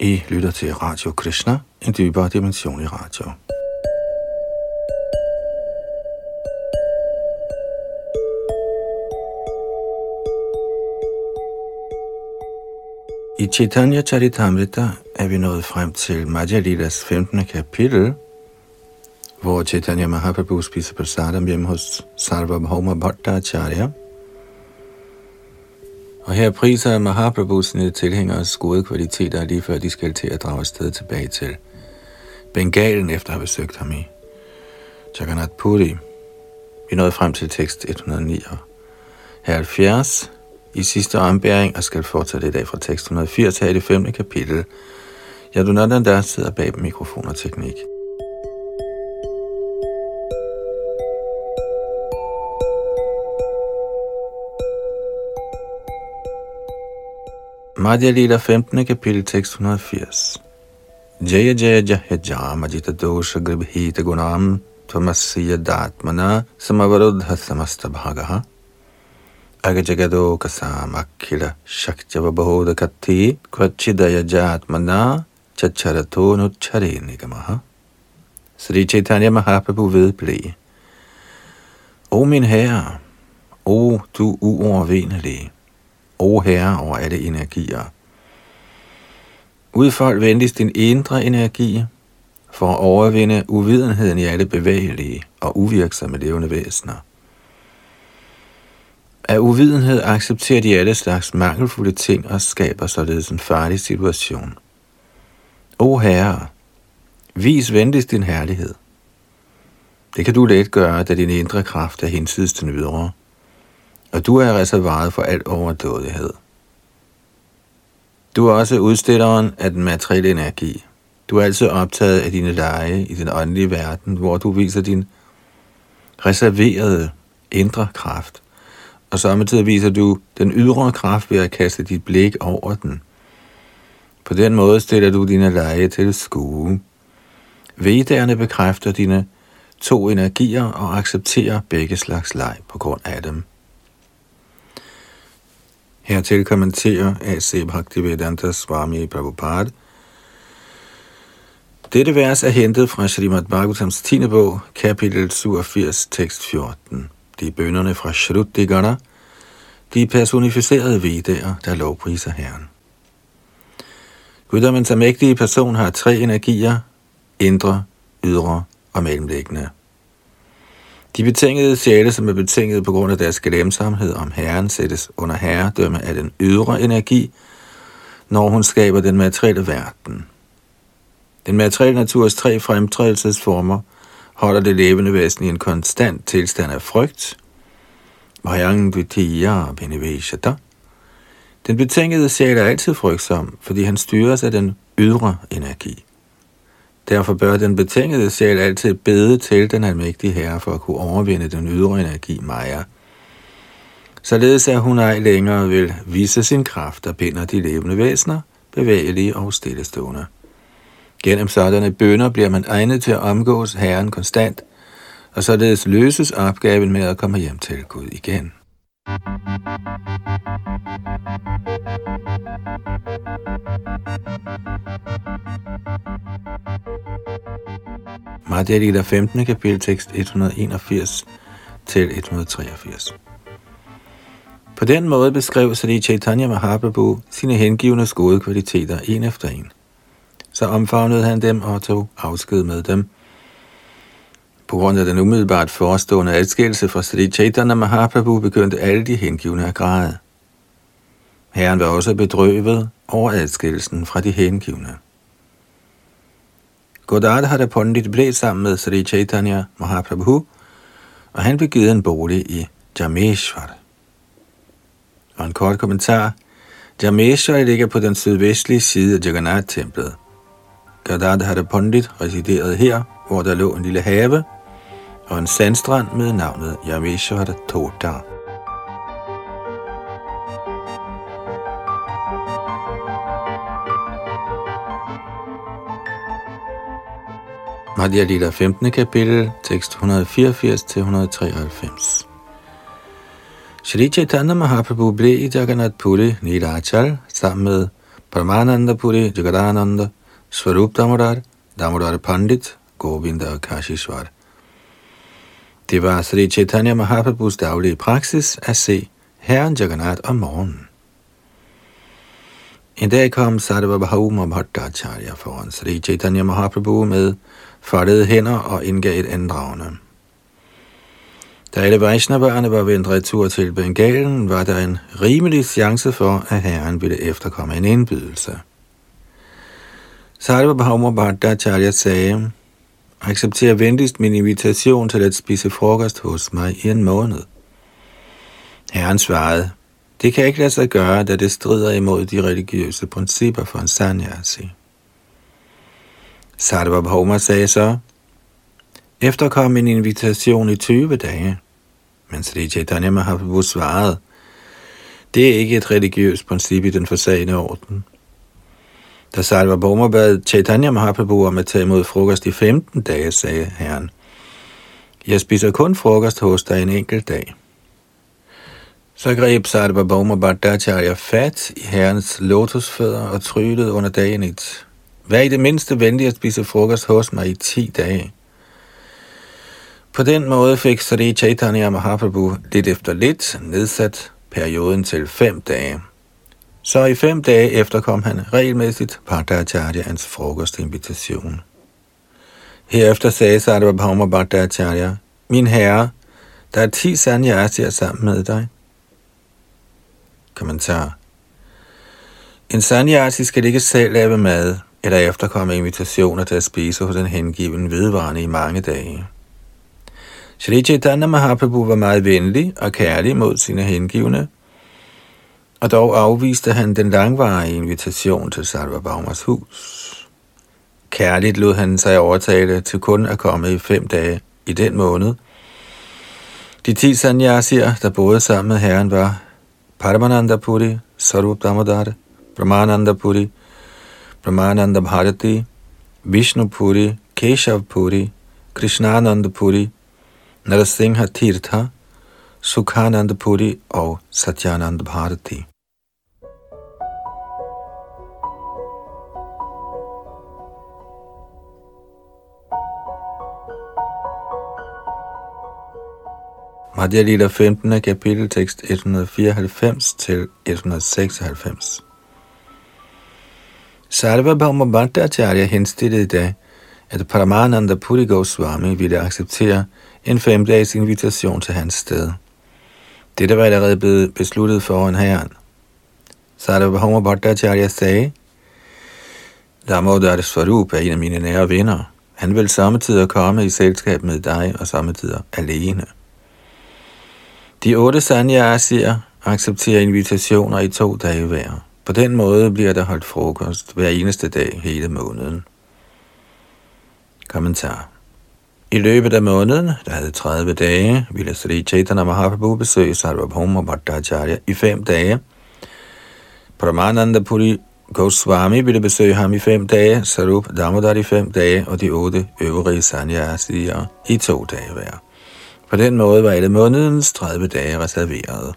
I lytter til Radio Krishna, en dybere dimension i radio. I Chaitanya Charitamrita er vi nået frem til Madhya Lilas 15. kapitel, hvor Chaitanya Mahaprabhu spiser prasadam hjemme hos Sarvabhauma Bhattacharya. Og her priser Mahaprabhu sine tilhængeres gode kvaliteter, lige før de skal til at drage afsted tilbage til Bengalen, efter at have besøgt ham i Jagannath Puri. Vi nåede frem til tekst 179 i sidste ombæring, og skal fortsætte i dag fra tekst 180 her i det 5. kapitel. Jeg du der sidder bag mikrofon og teknik. Madhya Lila 15. kapitel tekst 180. Jaya Jaya Jaya Jama Jita Dosha Gribhita Gunam Tvamasya Datmana Samavarudha Samasta Bhagaha Agajagado Kasam Akhila Shakjava Bahoda Kati Kvachidaya Jatmana Chacharato Nuchare Nigamaha Sri Chaitanya Mahaprabhu vedblev. O min herre, o du uovervindelige, o herre over alle energier. Udfold venligst din indre energi for at overvinde uvidenheden i alle bevægelige og uvirksomme levende væsener. Af uvidenhed accepterer de alle slags mangelfulde ting og skaber således en farlig situation. O Herre, vis venligst din herlighed. Det kan du let gøre, da din indre kraft er hinsides den ydre og du er reservaret for al overdådighed. Du er også udstilleren af den materielle energi. Du er altid optaget af dine lege i den åndelige verden, hvor du viser din reserverede indre kraft. Og samtidig viser du den ydre kraft ved at kaste dit blik over den. På den måde stiller du dine lege til skue. Vedderne bekræfter dine to energier og accepterer begge slags leg på grund af dem. Hertil kommenterer A.C. Bhaktivedanta Swami Prabhupada. Dette vers er hentet fra Srimad Bhagavatams 10. bog, kapitel 87, tekst 14. De bønderne fra Shrutigana, de personificerede vedaer, der lovpriser Herren. Guddommens mægtige person har tre energier, indre, ydre og mellemliggende. De betingede sjæle, som er betinget på grund af deres glemsomhed om Herren, sættes under herredømme af den ydre energi, når hun skaber den materielle verden. Den materielle naturs tre fremtrædelsesformer holder det levende væsen i en konstant tilstand af frygt, den betingede sjæl er altid frygtsom, fordi han styres af den ydre energi. Derfor bør den betingede sjæl altid bede til den almægtige herre for at kunne overvinde den ydre energi Maja. Således at hun ej længere vil vise sin kraft, der binder de levende væsener, bevægelige og stillestående. Gennem sådanne bønder bliver man egnet til at omgås Herren konstant, og således løses opgaven med at komme hjem til Gud igen. Madhya Lila 15. kapitel tekst 181 til 183. På den måde beskrev Sri Chaitanya Mahaprabhu sine hengivnes gode kvaliteter en efter en. Så omfavnede han dem og tog afsked med dem. På grund af den umiddelbart forestående adskillelse fra Sri Chaitanya Mahaprabhu begyndte alle de hengivne at græde. Herren var også bedrøvet over adskillelsen fra de hengivne. Godadhara Pandit blev sammen med Sri Chaitanya Mahaprabhu, og han blev givet en bolig i Jameshwar. Og en kort kommentar. Jameshwar ligger på den sydvestlige side af Jagannath-templet. Gadadhara Pandit residerede her, hvor der lå en lille have og en sandstrand med navnet Jameshwar Tota. Madhya Lila 15. kapitel, tekst 184-193. Shri Chaitanya Mahaprabhu blev i Jagannath Puri Nilachal sammen med Paramananda Puri, Jagadananda, Swarup Damodar, Damodar Pandit, Govinda og Kashishwar. Det var Sri Chaitanya Mahaprabhus daglige praksis at se Herren Jagannath om morgenen. En dag kom Sarva Bhauma Bhattacharya foran Sri Chaitanya Mahaprabhu med foldede hænder og indgav et andragende. Da alle Vaishnavarerne var vendt retur til Bengalen, var der en rimelig chance for, at herren ville efterkomme en indbydelse. Sarva Bhauma Bhattacharya sagde, accepter venligst min invitation til at spise frokost hos mig i en måned. Herren svarede, det kan ikke lade sig gøre, da det strider imod de religiøse principper for en sanyasi. Sarva Bhauma sagde så, efterkom en invitation i 20 dage, men Sri Chaitanya Mahaprabhu svarede, det er ikke et religiøst princip i den forsagende orden. Da Sarva Bhauma bad Chaitanya Mahaprabhu om at tage imod frokost i 15 dage, sagde herren, jeg spiser kun frokost hos dig en enkelt dag. Så greb Sarva Bhattacharya fat i herrens lotusfødder og tryllede under dagen et. Vær i det mindste venlig at spise frokost hos mig i 10 dage. På den måde fik Sri Chaitanya Mahaprabhu lidt efter lidt nedsat perioden til 5 dage. Så i fem dage efter kom han regelmæssigt Bhattacharyans frokostinvitation. Herefter sagde Sarva Bhauma Bhattacharya, Min herre, der er ti sanyasier sammen med dig. Kommentar. En sanyasi skal ikke selv lave mad, eller efterkomme invitationer til at spise hos en hengiven vedvarende i mange dage. Shri Chaitanya Mahaprabhu var meget venlig og kærlig mod sine hengivne, og dog afviste han den langvarige invitation til Sarvabhaumas hus. Kærligt lod han sig overtale til kun at komme i fem dage i den måned. De ti sanyasier, der boede sammen med herren, var Paramananda Puri, Sarup Damodar, Brahmananda Puri, Brahmananda Bharati, Vishnu Puri, Keshav Puri, Krishnananda Puri, Narasingha Madhya Lila 15. kapitel, tekst 194 til 196. Sarva Bhavma Bhattacharya henstillede da, at Paramananda Puri Goswami ville acceptere en femdages invitation til hans sted. Dette var allerede blevet besluttet foran herren. Sarva Bhavma Bhattacharya sagde, Damodar Svarup er en af mine nære venner. Han vil samtidig komme i selskab med dig og samtidig alene. De otte sanyasier accepterer invitationer i to dage hver. På den måde bliver der holdt frokost hver eneste dag hele måneden. Kommentar. I løbet af måneden, der havde 30 dage, ville Sri Chaitanya Mahaprabhu besøge Sarvabhauma Bhattacharya i fem dage. Pramananda Puri Goswami ville besøge ham i fem dage, Sarup Damodar i fem dage, og de otte øvrige sanyasier i to dage hver. På den måde var alle månedens 30 dage reserveret.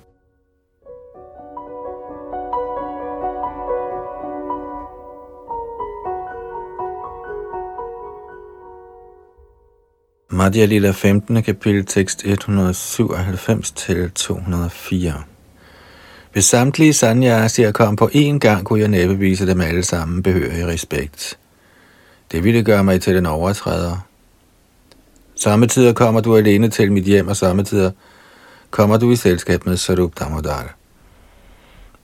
Madhya Lila 15. kapitel tekst 197 til 204. Hvis samtlige sanyasier kom på én gang, kunne jeg næppe vise dem alle sammen behørig respekt. Det ville gøre mig til en overtræder, Samtidig kommer du alene til mit hjem, og samtidig kommer du i selskab med Sarup Damodar.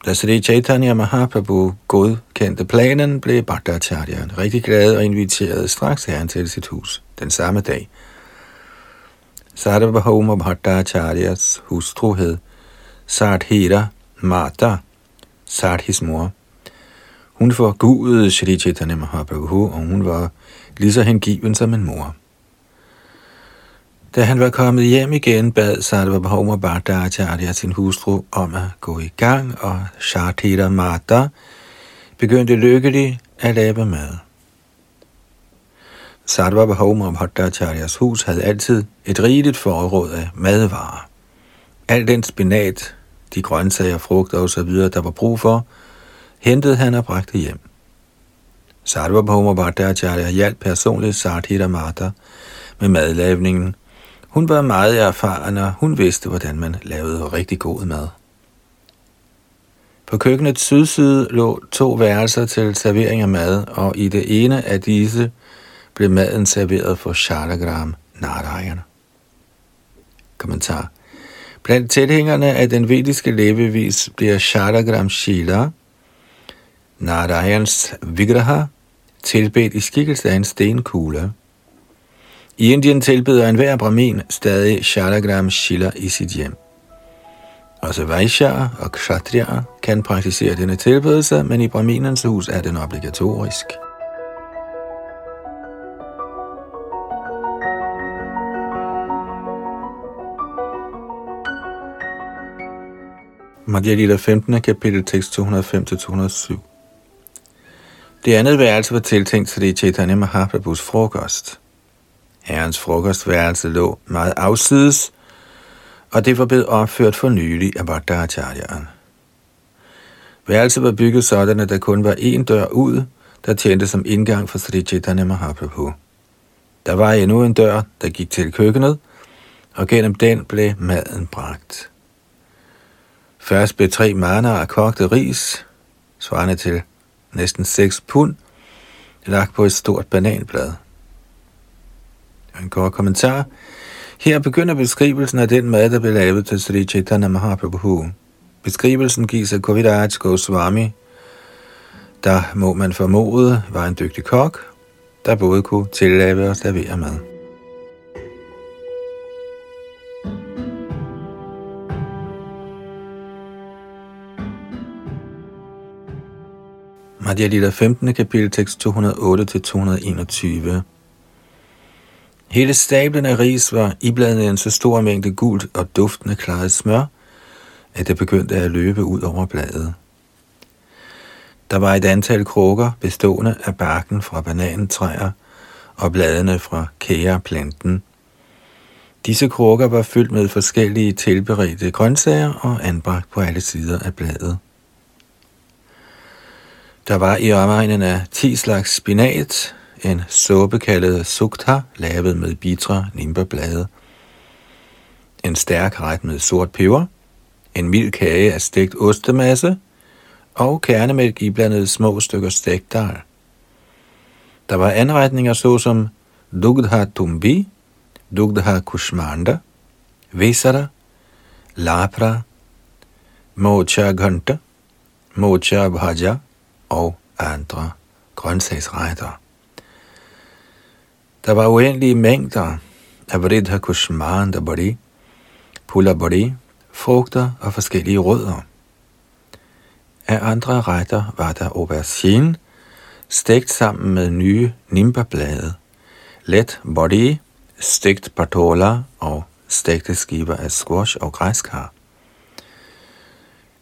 Da Sri Chaitanya Mahaprabhu godkendte planen, blev Bhattacharya rigtig glad og inviterede straks herren til sit hus den samme dag. Sarvabhauma Bhattacharyas hustru hed Sarthira Mata, Sarthis mor. Hun forgudede Sri Chaitanya Mahaprabhu, og hun var lige så hengiven som en mor. Da han var kommet hjem igen, bad Sarvabhauma Bhattacharya sin hustru om at gå i gang, og Shartita Mata begyndte lykkelig at lave mad. Sarvabhauma Bhattacharyas hus havde altid et rigeligt forråd af madvarer. Al den spinat, de grøntsager, frugter osv., der var brug for, hentede han og bragte hjem. Sarvabhauma Bhattacharya hjalp personligt Sarthita Mata med madlavningen. Hun var meget erfaren, og hun vidste, hvordan man lavede rigtig god mad. På køkkenets sydside lå to værelser til servering af mad, og i det ene af disse blev maden serveret for Shalagram Narayana. Kommentar. Blandt tilhængerne af den vediske levevis bliver Shalagram Shila, Narayans Vigraha, tilbedt i skikkelse af en stenkugle. I Indien tilbeder enhver brahmin stadig Shalagram Shila i sit hjem. Også Vaishyaer og Kshatriya kan praktisere denne tilbedelse, men i Brahminens hus er den obligatorisk. Madhya Lila 15. kapitel tekst 205-207. Det andet værelse var tiltænkt til det Chaitanya Mahaprabhus frokost. Herrens frokostværelse lå meget afsides, og det var blevet opført for nylig af Bhattacharyaen. Værelset var bygget sådan, at der kun var én dør ud, der tjente som indgang for Sri Chaitanya Mahaprabhu. Der var endnu en dør, der gik til køkkenet, og gennem den blev maden bragt. Først blev tre maner af kogte ris, svarende til næsten 6 pund, lagt på et stort bananblad. En kort kommentar. Her begynder beskrivelsen af den mad, der blev lavet til Sri Chaitanya Mahaprabhu. Beskrivelsen gives af Koviraj Goswami, der må man formode var en dygtig kok, der både kunne tillave og servere mad. Madhya Lila 15. kapitel tekst 208-221. Hele stablen af ris var iblandet en så stor mængde gult og duftende klaret smør, at det begyndte at løbe ud over bladet. Der var et antal krukker bestående af barken fra bananentræer og bladene fra kæreplanten. Disse krukker var fyldt med forskellige tilberedte grøntsager og anbragt på alle sider af bladet. Der var i omegnen af 10 slags spinat, en suppe kaldet sukta, lavet med bitre nimberblade, en stærk ret med sort peber, en mild kage af stegt ostemasse og kernemælk i blandet små stykker stegt dal. Der var anretninger såsom dugdha tumbi, dugdha kushmanda, vesara, lapra, mocha ghanta, mocha bhaja, og andre grøntsagsretter. Der var uendelige mængder af Vridha Kushmanda Bari, Pula Bari, frugter og forskellige rødder. Af andre retter var der aubergine, stegt sammen med nye nimbablade, let body, stegt patola og stegte skiver af squash og græskar.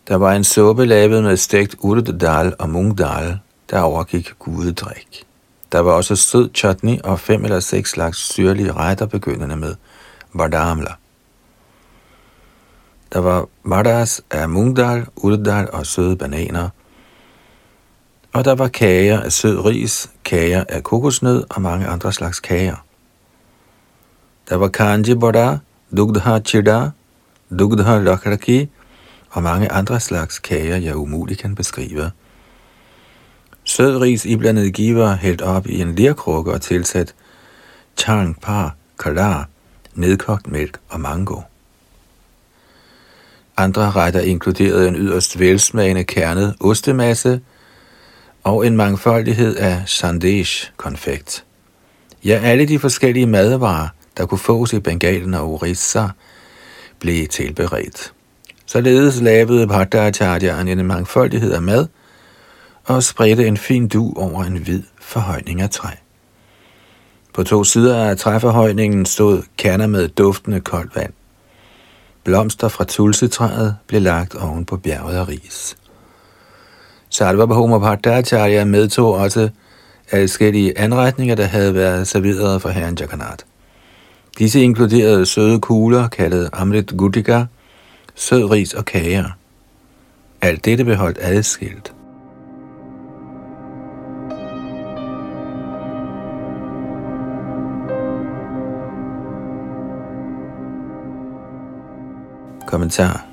Der var en suppe lavet med stegt urtedal og mungdal, der overgik gudedrik. Der var også sød chutney og fem eller seks slags syrlige retter, begyndende med vardamla. Der var vardas af mungdal, uddal og søde bananer. Og der var kager af sød ris, kager af kokosnød og mange andre slags kager. Der var kanji bada, dugdha chida, dugdha lakraki, og mange andre slags kager, jeg umuligt kan beskrive. Sød ris iblandet giver hældt op i en lerkrukke og tilsat chang par, kalar, nedkogt mælk og mango. Andre retter inkluderede en yderst velsmagende kernet ostemasse og en mangfoldighed af sandesh konfekt. Ja, alle de forskellige madvarer, der kunne fås i Bengalen og Orissa, blev tilberedt. Således lavede Bhattacharyaen en mangfoldighed af mad og spredte en fin du over en hvid forhøjning af træ. På to sider af træforhøjningen stod kander med duftende koldt vand. Blomster fra tulsetræet blev lagt oven på bjerget af ris. Sarvabhauma Bhattacharya medtog også adskillige anretninger, der havde været serveret for herren Jagannath. Disse inkluderede søde kugler, kaldet Amrit Gudika, sød ris og kager. Alt dette blev holdt adskilt. Kommentar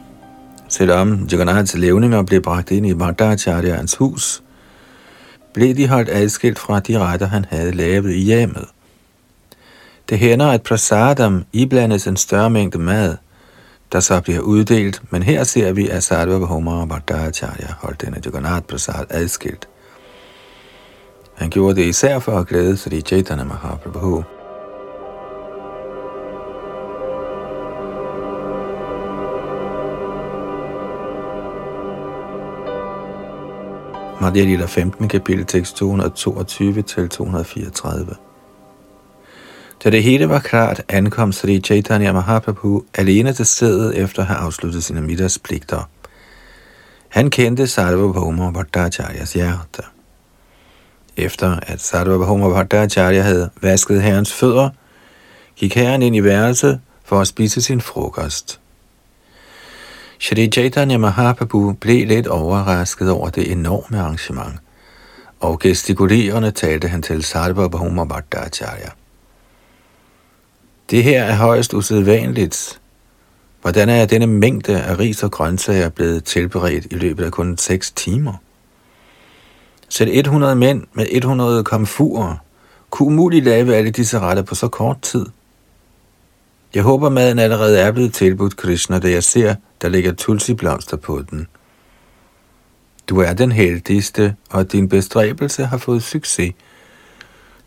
Selvom Jagannaths levninger blev bragt ind i Madhacharyaens hus, blev de holdt adskilt fra de retter, han havde lavet i hjemmet. Det hænder, at prasadam iblandes en større mængde mad, der så bliver uddelt, men her ser vi, at Sarvabhauma og Bhattacharya holdt denne Jagannath Prasad adskilt. Han gjorde det især for at glæde Sri Chaitanya Mahaprabhu. Madhya Lila 15, kapitel tekst 222 til 234. Da det hele var klart, ankom Sri Chaitanya Mahaprabhu alene til stedet efter at have afsluttet sine middagspligter. Han kendte Sarvabhauma Bhattacharyas hjerte. Efter at Sarvabhauma Bhattacharya havde vasket herrens fødder, gik herren ind i værelset for at spise sin frokost. Shri Chaitanya Mahaprabhu blev lidt overrasket over det enorme arrangement, og gestikulerende talte han til Sarvabhauma Bhattacharya. Det her er højst usædvanligt. Hvordan er denne mængde af ris og grøntsager blevet tilberedt i løbet af kun 6 timer? Sæt 100 mænd med 100 komfurer kunne umuligt lave alle disse retter på så kort tid. Jeg håber, maden allerede er blevet tilbudt Krishna, da jeg ser, der ligger tulsi-blomster på den. Du er den heldigste, og din bestræbelse har fået succes,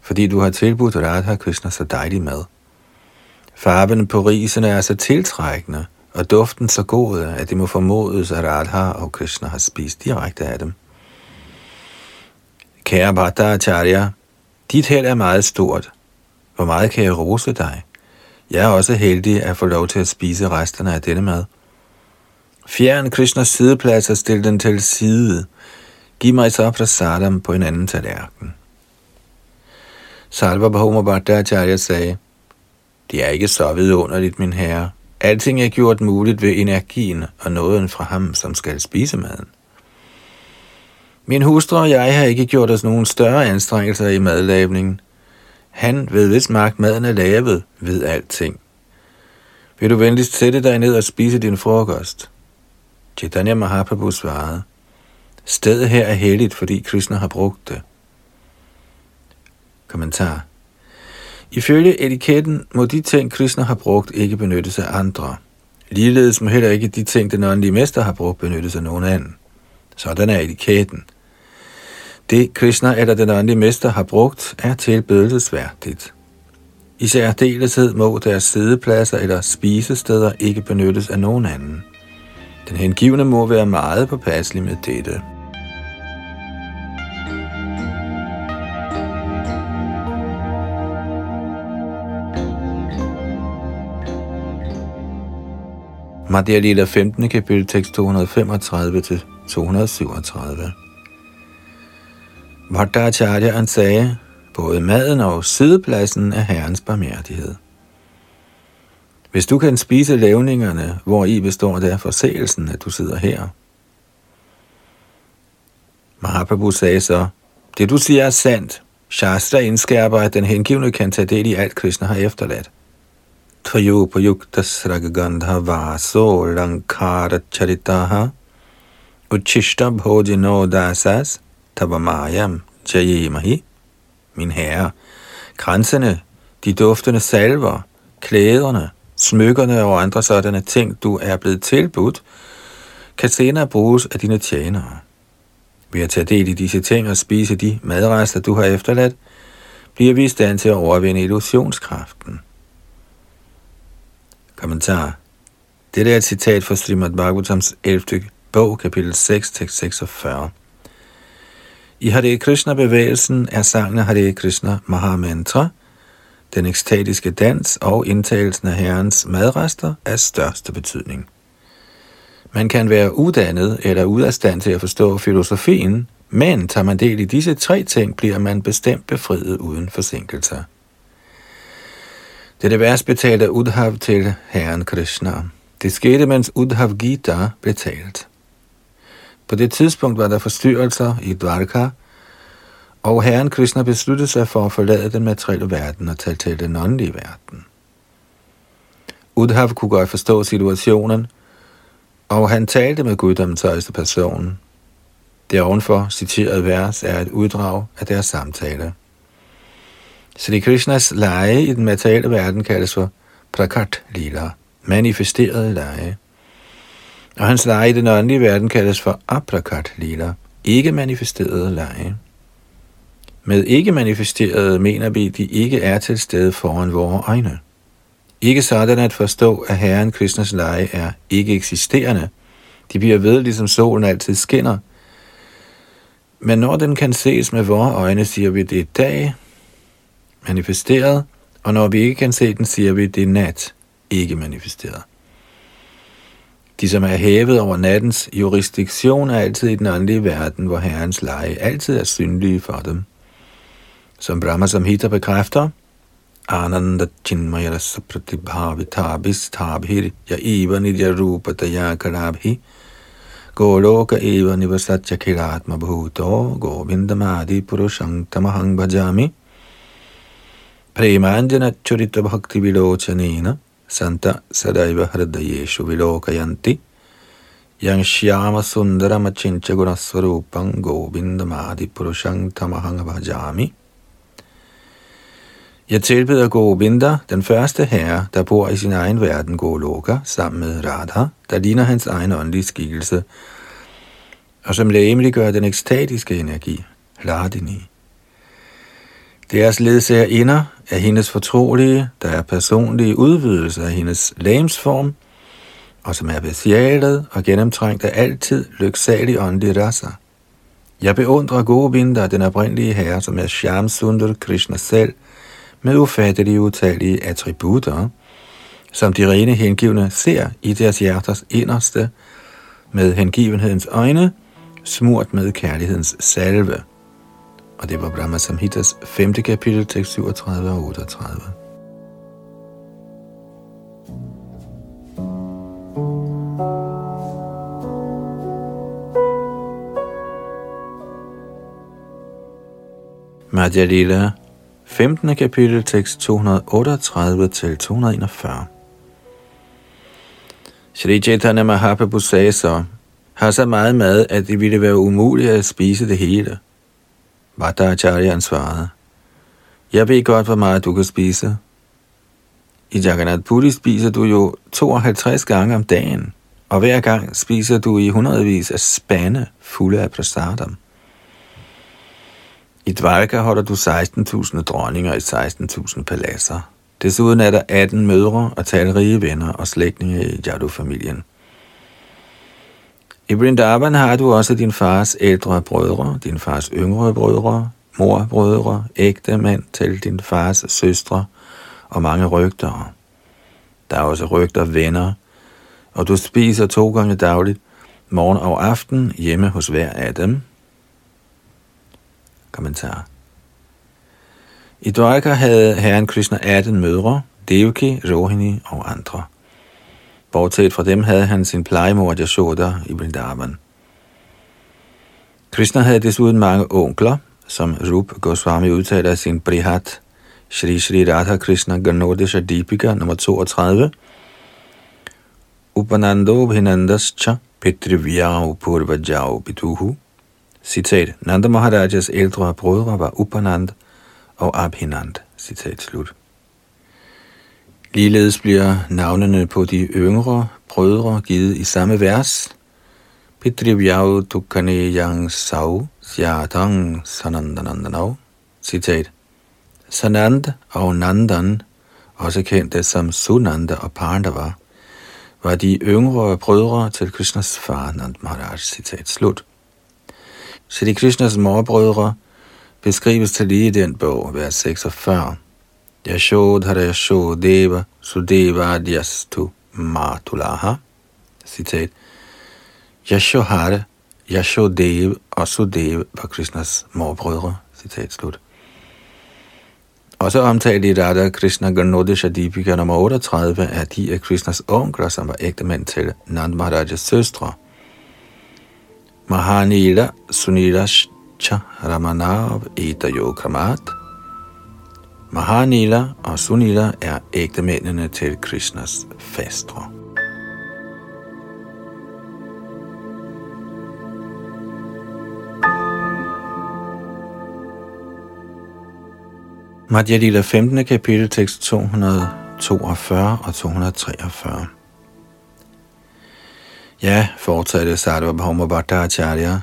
fordi du har tilbudt Radha Krishna så dejlig mad. Farven på risene er så tiltrækkende, og duften så god, at det må formodes, at Radha og Krishna har spist direkte af dem. Kære Bhattacharya, dit held er meget stort. Hvor meget kan jeg rose dig? Jeg er også heldig at få lov til at spise resterne af denne mad. Fjern Krishnas sideplads og stil den til side. Giv mig så prasadam på en anden tallerken. Salva Bhoma Bhattacharya sagde, det er ikke så vidunderligt, min herre. Alting er gjort muligt ved energien og nåden fra ham, som skal spise maden. Min hustru og jeg har ikke gjort os nogen større anstrengelser i madlavningen. Han ved, hvis magt maden er lavet, ved alting. Vil du venligst sætte dig ned og spise din frokost? Chaitanya Mahaprabhu svarede, Stedet her er helligt, fordi Krishna har brugt det. Kommentar Ifølge etiketten må de ting, Krishna har brugt, ikke benyttes af andre. Ligeledes må heller ikke de ting, den åndelige mester har brugt, benyttes af nogen anden. Sådan er etiketten. Det Krishna eller den åndelige mester har brugt, er tilbedelsesværdigt. I særdeleshed må deres sædepladser eller spisesteder ikke benyttes af nogen anden. Den hengivne må være meget påpasselig med dette. Madhya Lila 15. kapitel tekst 235 til 237. Bhattacharya sagde, både maden og sidepladsen er herrens barmhjertighed. Hvis du kan spise lavningerne, hvor i består der forseelsen, at du sidder her. Mahaprabhu sagde så, det du siger er sandt. Shastra indskærper, at den hengivne kan tage del i alt, Krishna har efterladt. Tvayopayuktas sragagandha vaso lankara charitaha uchishta bhojino dasas Tabamayam jayemahi. Min herre, kransene, de duftende salver, klæderne, smykkerne og andre sådanne ting, du er blevet tilbudt, kan senere bruges af dine tjenere. Ved at tage del i disse ting og spise de madrester, du har efterladt, bliver vi i stand til at overvinde illusionskraften. Kommentar. Dette er et citat fra Srimad Bhagavatams 11. bog, kapitel 6, tekst 46. I Hare Krishna-bevægelsen er sangen Hare Krishna Mahamantra, den ekstatiske dans og indtagelsen af herrens madrester af største betydning. Man kan være uddannet eller ude af stand til at forstå filosofien, men tager man del i disse tre ting, bliver man bestemt befriet uden forsinkelser. Dette vers betalte Udhav til herren Krishna. Det skete, mens Udhav Gita blev talt. På det tidspunkt var der forstyrrelser i Dvarka, og herren Krishna besluttede sig for at forlade den materielle verden og tage til den åndelige verden. Udhav kunne godt forstå situationen, og han talte med guddommens højeste person. Det ovenfor citerede vers er et uddrag af deres samtale. Sri Krishnas lege i den materielle verden kaldes for prakat lila, manifesteret lege. Og hans lege i den åndelige verden kaldes for aprakat lila, ikke manifesterede lege. Med ikke manifesterede mener vi, de ikke er til stede foran vores øjne. Ikke sådan at forstå, at Herren Krishnas lege er ikke eksisterende. De bliver ved, ligesom solen altid skinner. Men når den kan ses med vores øjne, siger vi, det er dag, manifesteret, og når vi ikke kan se den, siger vi, det er nat, ikke manifesteret. De, som er hævet over nattens jurisdiktion, er altid i den åndelige verden, hvor Herrens leje altid er synlige for dem. Som Brahma Samhita bekræfter, Ananda Chinmaya Pratibhavitabhistabhir Ya Eva Nidya Rupa Daya Karabhi Goloka Eva Nivasatya Kiratma Bhuto Govindamadi Purushang Tamahang Bhajami Premanjana Churita Bhakti Vilochanena Santa Sadaiva Hridayeshu Vilokayanti Yang Shyama Sundaram Achincha Gunaswarupang Govindamadi Purushang Tamahang Bhajami Jeg tilbeder Govinda, den første herre, der bor i sin egen verden, Goloka, sammen med Radha, der ligner hans egen åndelige skikkelse, og som gør den ekstatiske energi, Hladini. Deres inder er hendes fortrolige, der er personlige udvidelse af hendes lægemsform, og som er besjælet og gennemtrængt af altid lyksalig åndelig rasa. Jeg beundrer Govinda, den oprindelige herre, som er Shyam Sundar Krishna selv, med ufattelige utallige attributter, som de rene hengivne ser i deres hjerters inderste, med hengivenhedens øjne, smurt med kærlighedens salve. Og det var Brahma Samhitas 5. kapitel, tekst 37 og 38. Madhya Lila 15. kapitel, tekst 238 til 241. Shri Chaitanya Mahaprabhu sagde så, har så meget mad, at det ville være umuligt at spise det hele. Bhattacharya svarede, jeg ved godt, hvor meget du kan spise. I Jagannath Puri spiser du jo 52 gange om dagen, og hver gang spiser du i hundredvis af spande fulde af prasadam. I Dvarka holder du 16.000 dronninger i 16.000 paladser. Desuden er der 18 mødre og talrige venner og slægtninge i Jadu-familien. I Vrindavan har du også din fars ældre brødre, din fars yngre brødre, morbrødre, ægte mænd til din fars søstre og mange rygter. Der er også rygter venner, og du spiser to gange dagligt, morgen og aften, hjemme hos hver af dem, Kommentar. I Dwarka havde herren Krishna 18 mødre, Devaki, Rohini og andre. Bortset fra dem havde han sin plejemor Yashoda i Vrindavan. Krishna havde desuden mange onkler, som Rup Goswami udtaler af sin Brihat, Shri Shri Radha Krishna Ganodesha Deepika nummer 32, Upanando Bhinandascha Petrivyao Purvajao Pituhu, Citat, Nanda Maharajas ældre brødre var Upanand og Abhinand. Citat slut. Ligeledes bliver navnene på de yngre brødre givet i samme vers. Pitrivyau Dukkane Yang Sau siatang Sanandanandanau. Citat. Sanand og Nandan, også kendte som Sunanda og Pandava, var de yngre brødre til Krishnas far Nand Maharaj. Citat slut. Shri Krishnas morbrødre beskrives til lige i den bog, vers 46. Yashodhara Yashodeva Sudeva Adyastu Matulaha. Citat. Yashohar, Yashodev og Sudev var Krishnas morbrødre. Citat slut. Også omtalt i Radha Krishna Ganodisha Deepika nummer 38 er de af Krishnas onkler, som var ægtemænd til Nand Maharajas søstre – Mahanila Sunilash Ramanav Kramat. Mahanila og Sunila er ægtemændene til Krishnas fastre. Madhya Lila 15. kapitel tekst 242 og 243. Ja, fortsatte Sarvabhauma Bhattacharya.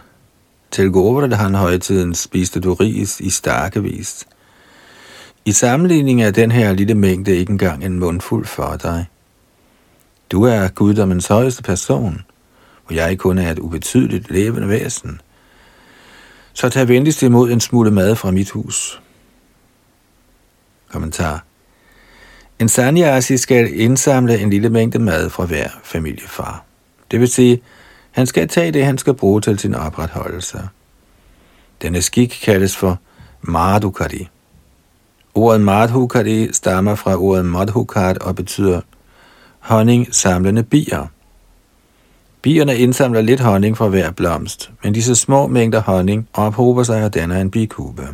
Til Govardhan højtiden spiste du ris i vis. I sammenligning er den her lille mængde ikke engang en mundfuld for dig. Du er guddommens højeste person, og jeg kun er et ubetydeligt levende væsen. Så tag venligst imod en smule mad fra mit hus. Kommentar. En sanyasi skal indsamle en lille mængde mad fra hver familiefar. Det vil sige, han skal tage det, han skal bruge til sin opretholdelse. Denne skik kaldes for Mardukari. Ordet madhukari stammer fra ordet madhukat og betyder honning samlende bier. Bierne indsamler lidt honning fra hver blomst, men disse små mængder honning ophober sig og danner en bikube.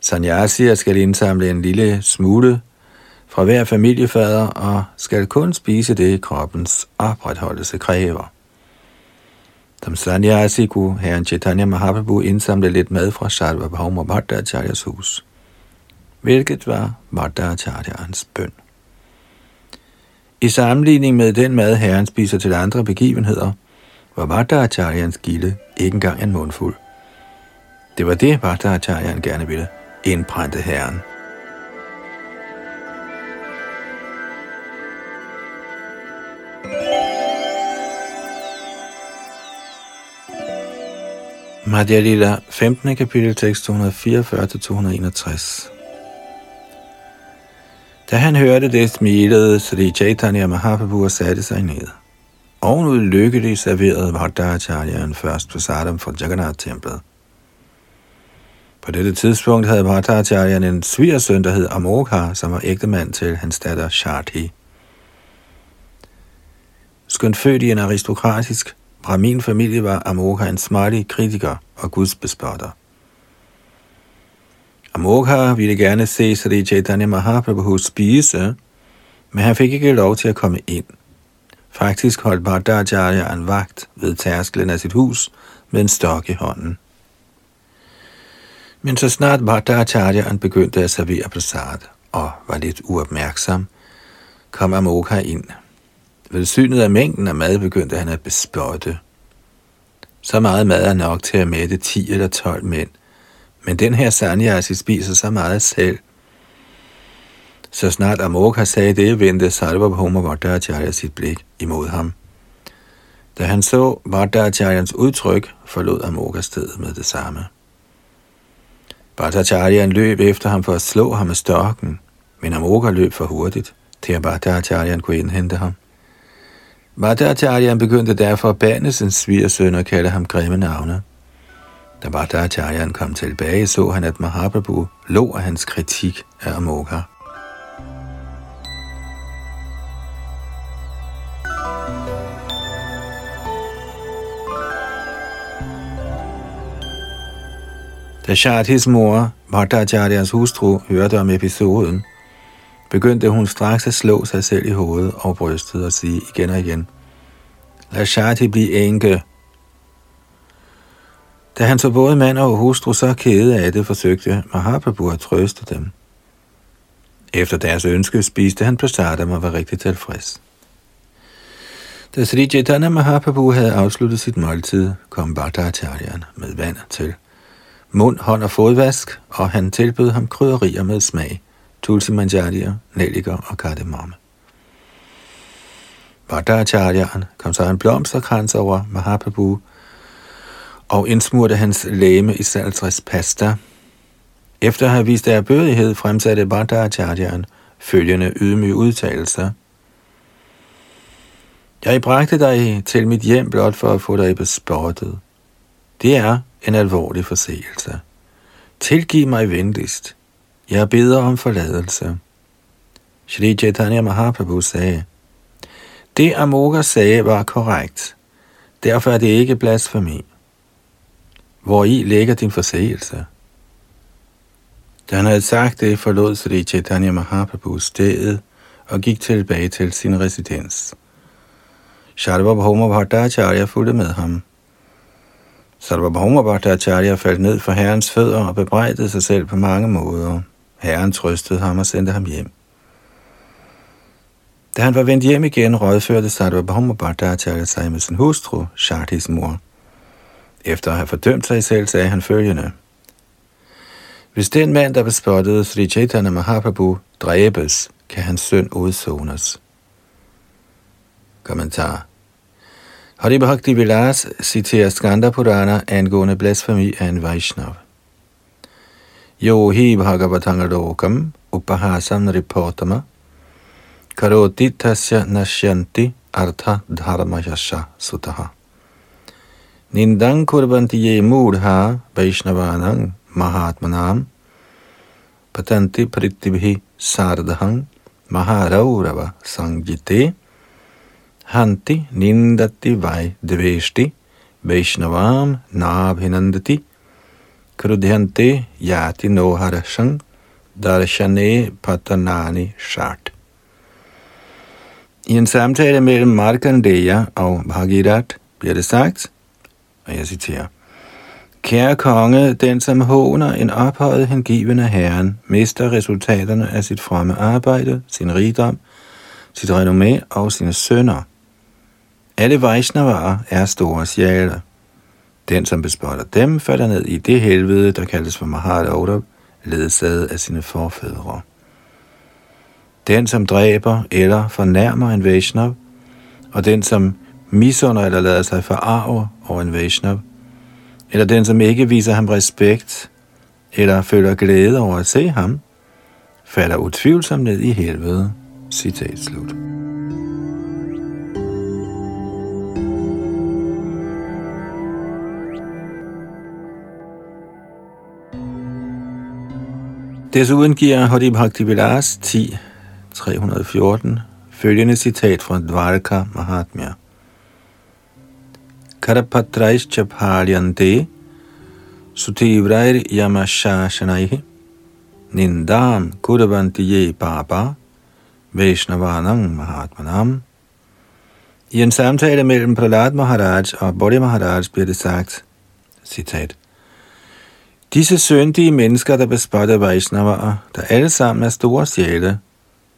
Sanyasier skal indsamle en lille smule fra hver familiefader og skal kun spise det, kroppens opretholdelse kræver. Damsanya Asiku, herren Chaitanya Mahaprabhu indsamlede lidt mad fra Sarva Bhauma Bhattacharyas hus, hvilket var Bhattacharyans bøn. I sammenligning med den mad, herren spiser til andre begivenheder, var Bhattacharyans gilde ikke engang en mundfuld. Det var det, Bhattacharyan gerne ville indbrændte herren. Madhya Lila, 15. kapitel, tekst 244-261. Da han hørte det, smilede Sri Chaitanya Mahaprabhu og satte sig ned. Ovenud lykkeligt serverede Bhattacharyaen først på fra Jagannath-templet. På dette tidspunkt havde Bhattacharyan en svigersøn, der hed Amokha, som var ægtemand til hans datter Shardhi. Skønt født i en aristokratisk Brahmin-familie var Amokha en smartig kritiker og gudsbespotter. Amokha ville gerne se Sri Chaitanya Mahaprabhu spise, men han fik ikke lov til at komme ind. Faktisk holdt Bhattacharya en vagt ved tærsklen af sit hus med en stok i hånden. Men så snart Bhattacharya begyndte at servere prasad og var lidt uopmærksom, kom Amokha ind. Ved synet af mængden af mad begyndte han at bespotte. Så meget mad er nok til at mætte 10 eller 12 mænd, men den her sanyasi spiser så meget selv. Så snart Amokha sagde det, vendte Sarvabhauma Bhattacharya sit blik imod ham. Da han så Bhattacharyans udtryk, forlod Amokha stedet med det samme. Bhattacharyan løb efter ham for at slå ham med stokken, men Amoka løb for hurtigt, til at Bhattacharyan kunne indhente ham. Madhacharyan begyndte derfor at bande sin svigersøn og kalde ham grimme navne. Da Madhacharyan kom tilbage, så han, at Mahaprabhu lå af hans kritik af Amoka. Da Shadhis mor, Bhattacharyas hustru, hørte om episoden, begyndte hun straks at slå sig selv i hovedet og brystet og sige igen og igen, Lad Shati blive enke. Da han så både mand og hustru så kede af det, forsøgte Mahaprabhu at trøste dem. Efter deres ønske spiste han prasadam og var rigtig tilfreds. Da Sri Chaitanya Mahaprabhu havde afsluttet sit måltid, kom Bhattacharyan med vand til mund, hånd og fodvask, og han tilbød ham krydderier med smag, tulsi manjarier, nelliker og kardemomme. Bhattacharyan kom så en blomsterkrans over Mahaprabhu og indsmurte hans læme i saltres pasta. Efter at have vist bødighed, fremsatte Bhattacharyan følgende ydmyge udtalelser. Jeg bragte dig til mit hjem blot for at få dig bespottet. Det er en alvorlig forseelse. Tilgiv mig venligst. Jeg beder om forladelse. Shri Chaitanya Mahaprabhu sagde, det Amoga sagde var korrekt. Derfor er det ikke blasfemi. Hvor i ligger din forseelse? Da han havde sagt det, forlod Sri Chaitanya Mahaprabhu stedet og gik tilbage til sin residens. Sarvabhauma Bhoma Bhattacharya fulgte med ham. Sarvabhauma Bhattacharya faldt ned for herrens fødder og bebrejdede sig selv på mange måder. Herren trøstede ham og sendte ham hjem. Da han var vendt hjem igen, rådførte Sarvabhauma Bhattacharya sig med sin hustru, Shardis mor. Efter at have fordømt sig selv, sagde han følgende. Hvis den mand, der bespottede Sri Chaitanya Mahaprabhu, dræbes, kan hans søn udsones. Kommentar Hari Bhakti Vilas citerer Skanda Purana angående blasfemi af en Vaishnav. Yo hi bhagavatangadokam upahasam ripotama karoti tasya nashyanti artha dharmayasha sutaha. Nindang kurbanti ye mudha Vaishnavanang mahatmanam patanti pritibhi sardhang maharaurava sangjite Hanti nindati vai dveshti Vaishnavam nabhinandati Krudhyante yati noharashang darshane patanani shat. I en samtale mellem Markandeya og Bhagirat bliver det sagt, og jeg citerer, Kære konge, den som håner en ophøjet hengivende herren, mister resultaterne af sit fremme arbejde, sin rigdom, sit renommé og sine sønner – alle Vaishnavarer er store sjæle. Den, som bespotter dem, falder ned i det helvede, der kaldes for Mahadaurav, ledsaget af sine forfædre. Den, som dræber eller fornærmer en Vaishnav, og den, som misunder eller lader sig forarve over en Vaishnav, eller den, som ikke viser ham respekt, eller føler glæde over at se ham, falder utvivlsomt ned i helvede. Citat slut. Desuden giver Hari Bhakti Vilas 10, 314 følgende citat fra Dvarka Mahatmya. Karapatraischa bhalyante sutivrair yamashashanaihi nindam kudavanti ye papa Vaishnavanam Mahatmanam. I en samtale mellem Pralat Maharaj og Bodhi Maharaj bliver det sagt, citat, Disse syndige mennesker, der bespotter Vaishnavaer, der alle sammen er store sjæle,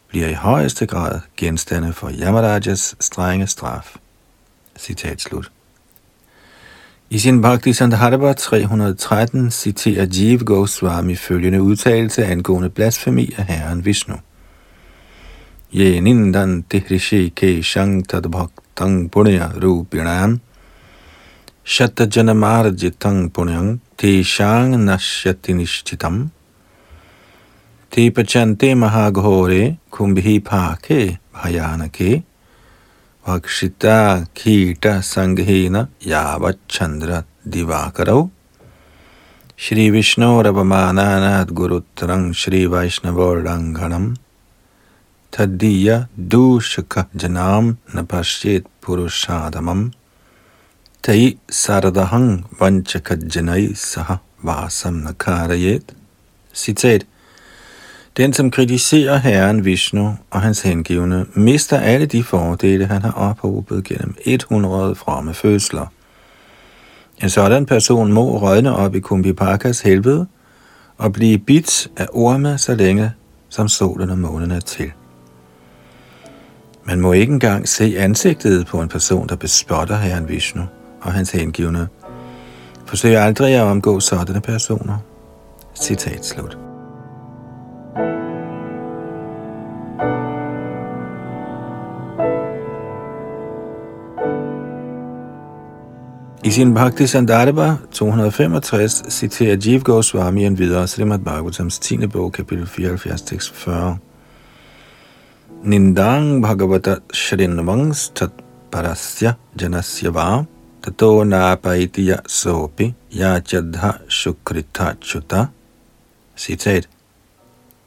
bliver i højeste grad genstande for Yamarajas strenge straf. Citat slut. I sin Bhakti Sandharva 313 citerer Jeev Goswami følgende udtalelse angående blasfemi af Herren Vishnu. Ye nindan tihrishi ke shang tad bhaktang punya rupinam Shattajanamarjitang punyang teshang nashyati nishchitam te pachante mahaghore kumbhi phake bhayanake vakshita khita sanghena yavachandra divakarau Shri Vishnu Rabhamananat Gurutrang Shri Vaishnavordanganam Tadiya Dushaka Janam Napashyet Purushadamam Tai saradahang vanchakajjanai saha vasam nakarayet. Citat. Den, som kritiserer Herren Vishnu og hans hengivne, mister alle de fordele, han har ophobet gennem 100 fromme fødsler. En sådan person må rådne op i Kumbhipakas helvede og blive bit af orme så længe, som solen og månen er til. Man må ikke engang se ansigtet på en person, der bespotter Herren Vishnu og hans hengivne. Forsøg aldrig at omgå sådanne personer. Citat slut. I sin Bhakti Sandarbha 265 citerer Jeev Goswami en videre Srimad Bhagavatams 10. bog, kapitel 74, tekst 40. Nindang Bhagavata Shrinvangs Tat Parasya Janasya Vam Tato napaitiya sopi yajadha shukrita chuta. Citat.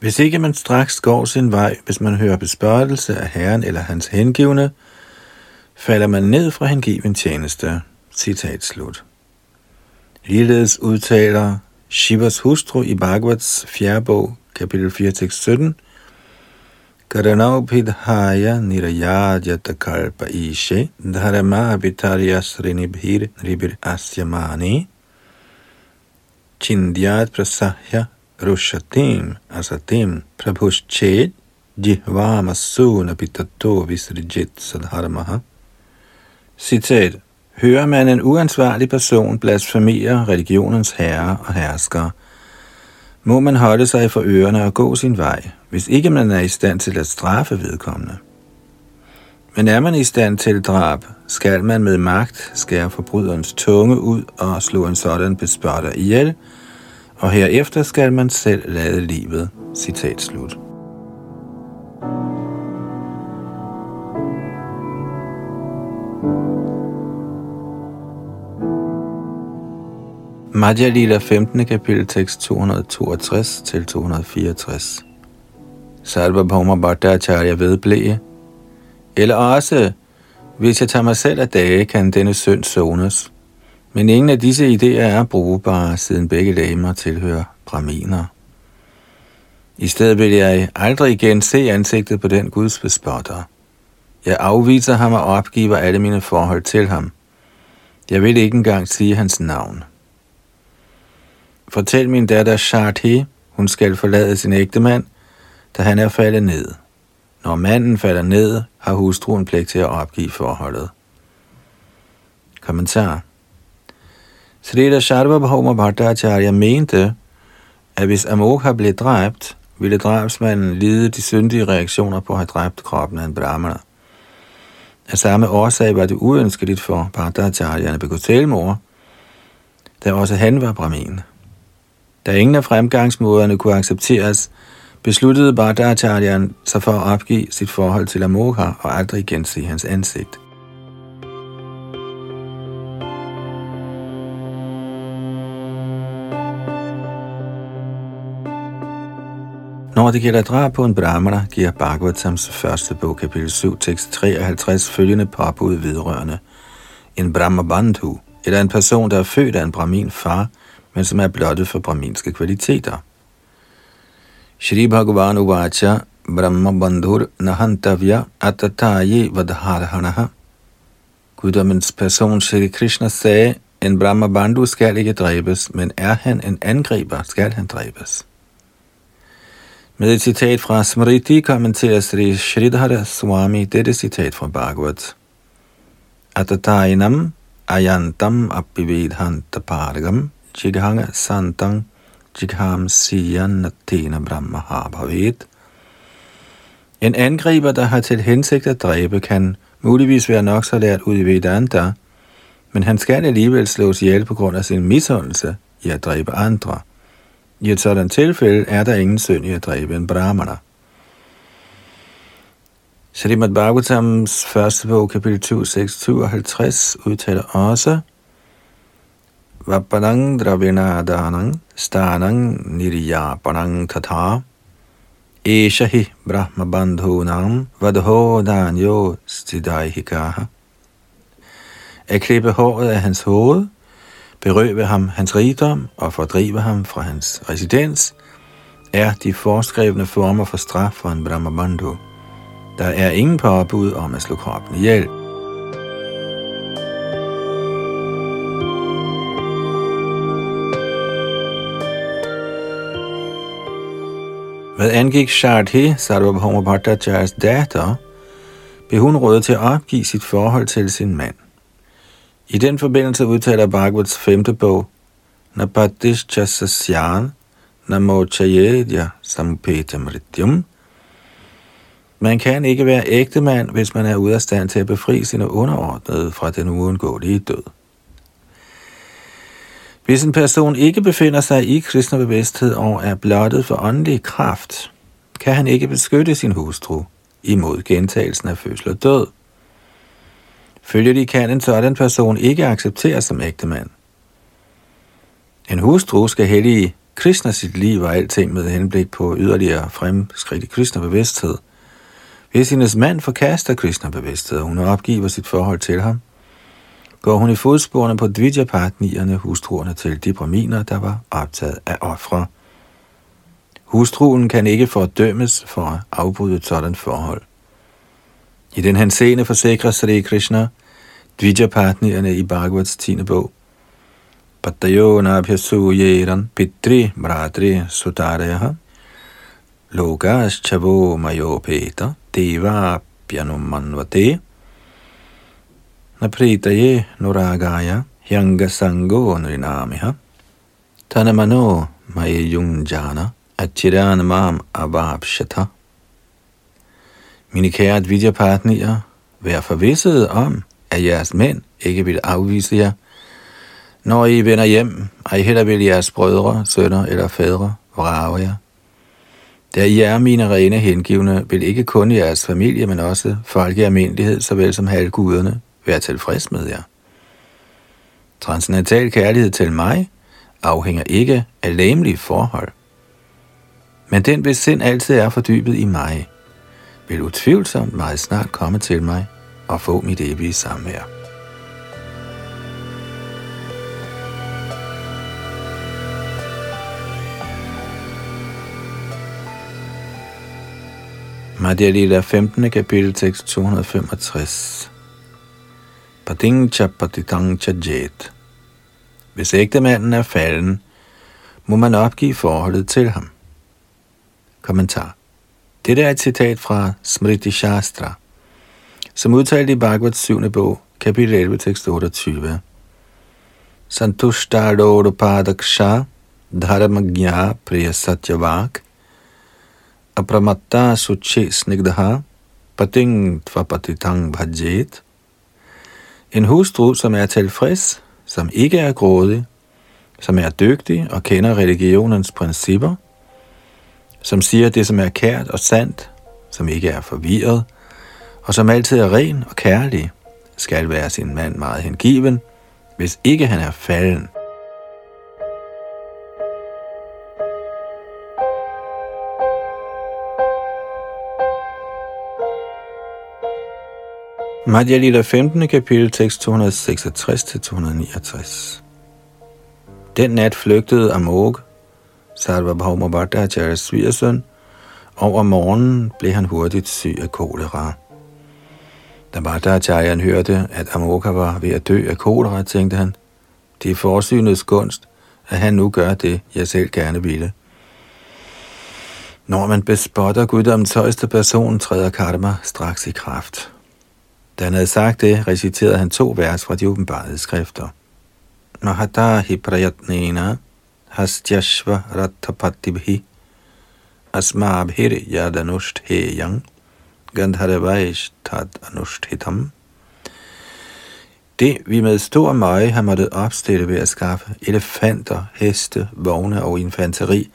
Hvis ikke man straks går sin vej, hvis man hører bespørgelse af Herren eller hans hengivne, falder man ned fra hengiven tjeneste. Citat slut. Ligeledes udtaler Shivas hustru i Bhagavats 4. bog, kapitel 4, tekst 17, Karanaupidhaya nirayajata kalpa ishe dharma vitarya srinibhir ribir asyamani chindyat prasahya rushatim asatim prabhushchet jihvamasuna pitato visrijit sadharmaha. Citat. Hører man en uansvarlig person blasfemere religionens herre og hersker, må man holde sig for ørerne og gå sin vej, hvis ikke man er i stand til at straffe vedkommende. Men er man i stand til drab, skal man med magt skære forbryderens tunge ud og slå en sådan bespotter ihjel, og herefter skal man selv lade livet. Citat slut. Madhya Lila 15. kapitel tekst 262 til 264. Bhauma Bhattacharya vedblev. Eller også, hvis jeg tager mig selv af dage, kan denne synd sones. Men ingen af disse idéer er brugbare, siden begge damer tilhører braminer. I stedet vil jeg aldrig igen se ansigtet på den Guds bespotter. Jeg afviser ham og opgiver alle mine forhold til ham. Jeg vil ikke engang sige hans navn. Fortæl min datter Sharthi, hun skal forlade sin ægtemand, da han er faldet ned. Når manden falder ned, har hustruen pligt til at opgive forholdet. Kommentar Srila Sharvabhauma Bhattacharya mente, at hvis Amokha blev dræbt, ville drabsmanden lide de syndige reaktioner på at have dræbt kroppen af en brahmana. Af samme årsag var det uønskeligt for Bhattacharya at begå selvmord, da også han var brahmin. Da ingen af fremgangsmåderne kunne accepteres, besluttede Bhattacharyan sig for at opgive sit forhold til Amokha og aldrig igen se hans ansigt. Når det gælder drab på en brahmana, giver Bhagavatams første bog, kapitel 7, tekst 53, følgende påbud vedrørende en brahmabandhu, eller en person, der er født af en brahmin far, men som er blottet for brahminske kvaliteter. Shri Bhagavan Uvacha Brahma Bandhur Nahantavya Atataye Vadharhanaha Guddommens person Shri Krishna sagde, en Brahma Bandhu skal ikke dræbes, men er han en angriber, skal han dræbes. Med et citat fra Smriti kommenterer Sri Shridhara Swami dette citat fra Bhagavat. Atatainam ayantam apivedhantapargam jighanga santang jigham siyanatena brahmaha bhavet. En angriber, der har til hensigt at dræbe, kan muligvis være nok så lært ud i Vedanta, men han skal alligevel slås ihjel på grund af sin misundelse i at dræbe andre. I et sådan tilfælde er der ingen synd i at dræbe en brahmana. Srimad Bhagavatams første bog, kapitel 2, 6, 52, udtaler også, Vapanang dravinadhanang stanang niryapanang tatha eshahi brahma bandhunam vadho danyo stidaihikaha. At klippe håret af hans hoved, berøve ham hans rigdom og fordrive ham fra hans residens, er de foreskrevne former for straf for en Brahmabandhu. Der er ingen påbud om at slå kroppen ihjel. Hvad angik Shardhi Sarvabhauma Bhattacharya's datter, blev hun rådet til at opgive sit forhold til sin mand. I den forbindelse udtaler Bhagavats femte bog, Napatish Chasasyan Namochayedya Samupeta Mrityum. Man kan ikke være ægte mand, hvis man er ude af stand til at befri sine underordnede fra den uundgåelige død. Hvis en person ikke befinder sig i kristne bevidsthed og er blottet for åndelig kraft, kan han ikke beskytte sin hustru imod gentagelsen af fødsel og død. Følger de kan en sådan person ikke accepteres som ægtemand. En hustru skal hellige Krishna sit liv og alting med henblik på yderligere fremskridt i Krishna bevidsthed. Hvis hendes mand forkaster Krishna bevidsthed, og hun opgiver sit forhold til ham, går hun i fodsporene på Dvijapatnierne, hustruerne til de braminer, der var optaget af ofre. Hustruen kan ikke fordømmes for at afbryde et sådan forhold. I den henseende forsikrer Sri Krishna Dvijapatnierne i Bhagavats 10. bog. Patayonabhyasuyeran pitri Mradri Sudareha logas chavo mayopeta deva pyanumanvate napritaye nuragaya hyanga sango nrinamiha tanamano mayunjana achiran mam ababshata Mine kære Dvijapatnier, vær forvisset om, at jeres mænd ikke vil afvise jer, når I vender hjem, ej heller vil jeres brødre, sønner eller fædre vrage jer. Da I er mine rene hengivne, vil ikke kun jeres familie, men også folk i almindelighed, såvel som halvguderne, være tilfreds med jer. Transcendental kærlighed til mig afhænger ikke af læmelige forhold. Men den, hvis sind altid er fordybet i mig, vil utvivlsomt meget snart komme til mig og få mit evige samvær. Madhya Lila 15. kapitel, tekst 265. Pating cha Chajet. jet. Hvis ægtemanden er falden, må man opgive forholdet til ham. Kommentar. Dette er et citat fra Smriti Shastra, som udtalt i Bhagavats 7. bog, kapitel 11, tekst 28. Santushta Santushtadodopadaksha dharmagya priya satyavak apramatta suche Snigdha pating tvapatitang bhajet. En hustru, som er tilfreds, som ikke er grådig, som er dygtig og kender religionens principper, som siger det, som er kært og sandt, som ikke er forvirret, og som altid er ren og kærlig, skal være sin mand meget hengiven, hvis ikke han er falden. Madhya Lila 15. kapitel, tekst 266-269. Den nat flygtede Amog, Sarvabhauma Bhattacharya's svigersøn, og om morgenen blev han hurtigt syg af kolera. Da Bhattacharyan hørte, at Amoka var ved at dø af kolera, tænkte han, det er forsynets gunst, at han nu gør det, jeg selv gerne ville. Når man bespotter guddommens højeste person, træder karma straks i kraft. Da han havde sagt det, reciterede han to vers fra de åbenbarede skrifter. Mahata prayatnena hastyashva rattapatibhi asmabhir yadanusht heyang gandharvaish tad anushtitam. Det vi med stor møje har måttet opstille ved at skaffe elefanter, heste, vogne og infanteri,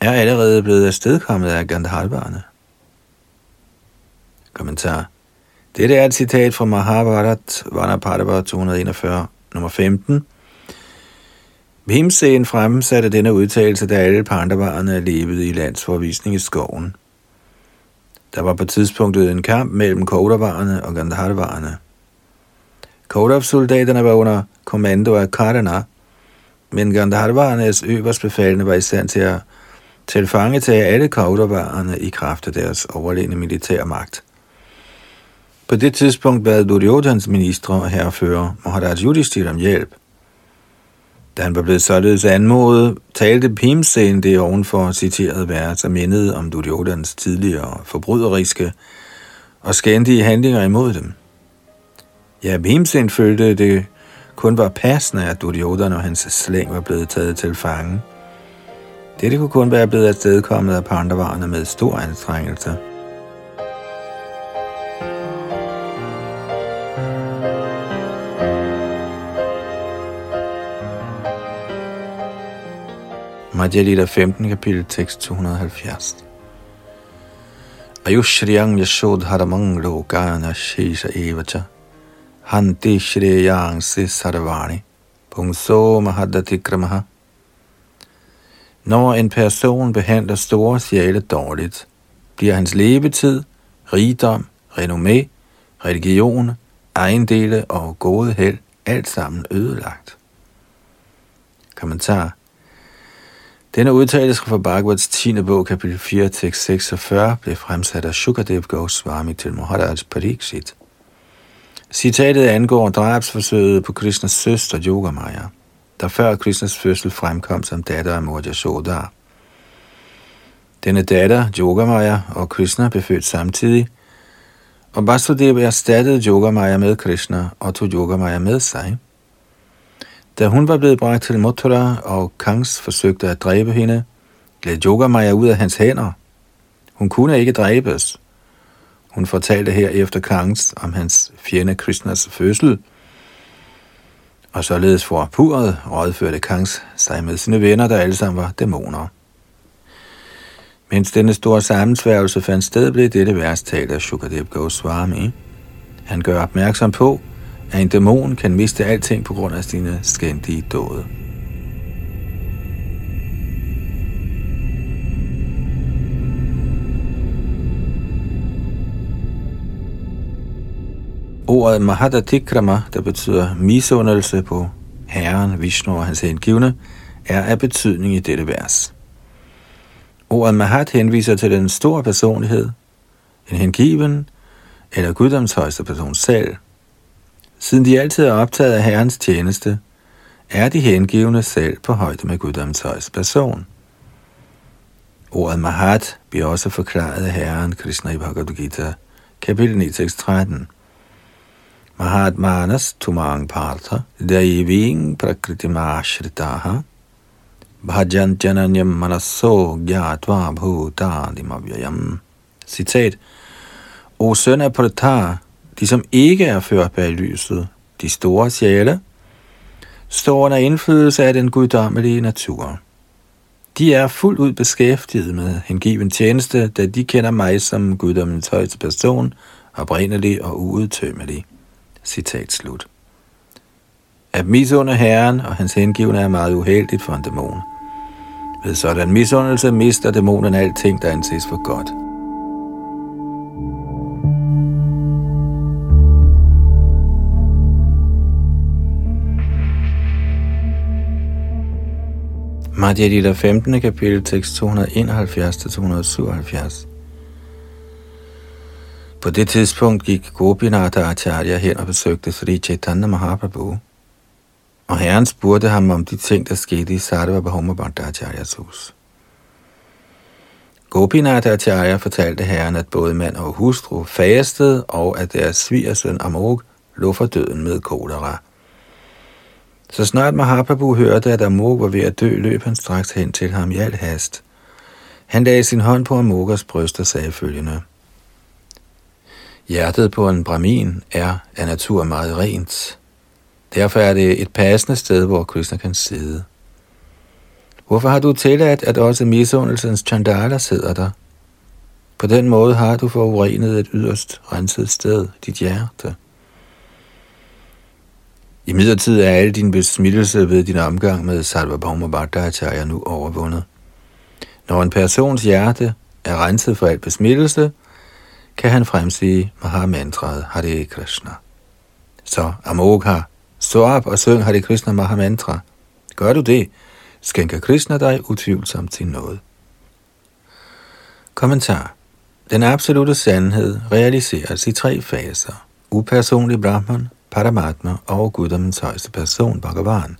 er allerede blevet afstedkommet af Gandharvarne. Kommentar dette er et citat fra Mahabharat, Vanapadava 241, nummer 15. Bhimsen fremsatte denne udtalelse, da alle pandavarerne levede i landsforvisning i skoven. Der var på tidspunktet en kamp mellem Kaudavarerne og Gandharvarerne. Kaudav-soldaterne var under kommando af Karana, men Gandharvarernes øverstbefalende var i stand til at tilfangetage alle Kaudavarerne i kraft af deres overlegne militærmagt. magt. På det tidspunkt bad Duryodhans ministre og herrefører Maharaj Yudhishthir om hjælp. Da han var blevet således anmodet, talte Pimsen det ovenfor citerede vers, som mindede om Duryodhans tidligere forbryderiske og skændige handlinger imod dem. Ja, Bhimsen følte det kun var passende, at Duryodhan og hans slæng var blevet taget til fange. Dette kunne kun være blevet afstedkommet af pandavarerne med stor anstrengelse. Madhya Lita 15, kapitel tekst 270. Ayushriyang yashodharamang lokana shesha evacha hanti shreyang si sarvani pungso mahadati kramaha. Når en person behandler store sjæle dårligt, bliver hans levetid, rigdom, renommé, religion, ejendele og gode held alt sammen ødelagt. Kommentar denne udtalelse fra Bhagavats 10. bog, kapitel 4, tekst 46, blev fremsat af Shukadev Goswami til Maharaj Pariksit. Citatet angår drabsforsøget på Krishnas søster Yogamaya, der før Krishnas fødsel fremkom som datter af Mor Yashoda. Denne datter, Yogamaya og Krishna, blev født samtidig, og Vasudeva erstattede Yogamaya med Krishna og tog Yogamaya med sig. Da hun var blevet bragt til Mathura, og Kangs forsøgte at dræbe hende, gled Yogamaya ud af hans hænder. Hun kunne ikke dræbes. Hun fortalte her efter Kangs om hans fjende Krishnas fødsel, og således for puret rådførte Kangs sig med sine venner, der alle sammen var dæmoner. Mens denne store sammensværgelse fandt sted, blev dette vers talt af Shukadev Goswami. Han gør opmærksom på, at en dæmon kan miste alting på grund af sine skændige dåde. Ordet Mahadatikrama, der betyder misundelse på Herren, Vishnu og hans hengivne, er af betydning i dette vers. Ordet Mahat henviser til den store personlighed, en hengiven eller guddoms højeste person selv. Siden de altid er optaget af Herrens tjeneste, er de hengivne selv på højde med guddoms højeste person. Ordet Mahat bliver også forklaret af Herren Krishna i Bhagavad Gita, kapitel 9, tekst 13. Mahatmanas tumang partha daiving prakritimashridaha bhajan jananyam manaso gyatva bhutadimavayam. Citat. O søn af Pratar, de som ikke er ført bag lyset, de store sjæle, står under indflydelse af den guddommelige natur. De er fuldt ud beskæftiget med hengiven tjeneste, da de kender mig som guddommens højeste person, oprindelig og uudtømmelig. Citat slut. At misunde Herren og hans hengivne er meget uheldigt for en dæmon. Ved sådan misundelse mister dæmonen alting, der anses for godt. Madhya Lila 15. kapitel, tekst 271-277. På det tidspunkt gik Gopinata Acharya hen og besøgte Sri Chaitanya Mahaprabhu, og herren spurgte ham om de ting, der skete i Sarva Bahoma Bhattacharyas hus. Gopinath Acharya fortalte herren, at både mand og hustru fastede, og at deres svigersøn Amok lå for døden med kolera. Så snart Mahaprabhu hørte, at Amok var ved at dø, løb han straks hen til ham i al hast. Han lagde sin hånd på Amokas bryst og sagde følgende. Hjertet på en brahmin er af natur meget rent. Derfor er det et passende sted, hvor Krishna kan sidde. Hvorfor har du tilladt, at også misundelsens chandala sidder der? På den måde har du forurenet et yderst renset sted, dit hjerte. I midlertid er alle din besmittelse ved din omgang med Sarvabhauma Bhattacharya nu overvundet. Når en persons hjerte er renset for al besmittelse, kan han fremsige Mahamantraet Hare Krishna. Så Amokha, stå op og syng Hare Krishna Mahamantra. Gør du det, skænker Krishna dig utvivlsomt til noget. Kommentar. Den absolute sandhed realiseres i tre faser. Upersonlig Brahman, Paramatma og guddommens højeste person, Bhagavan.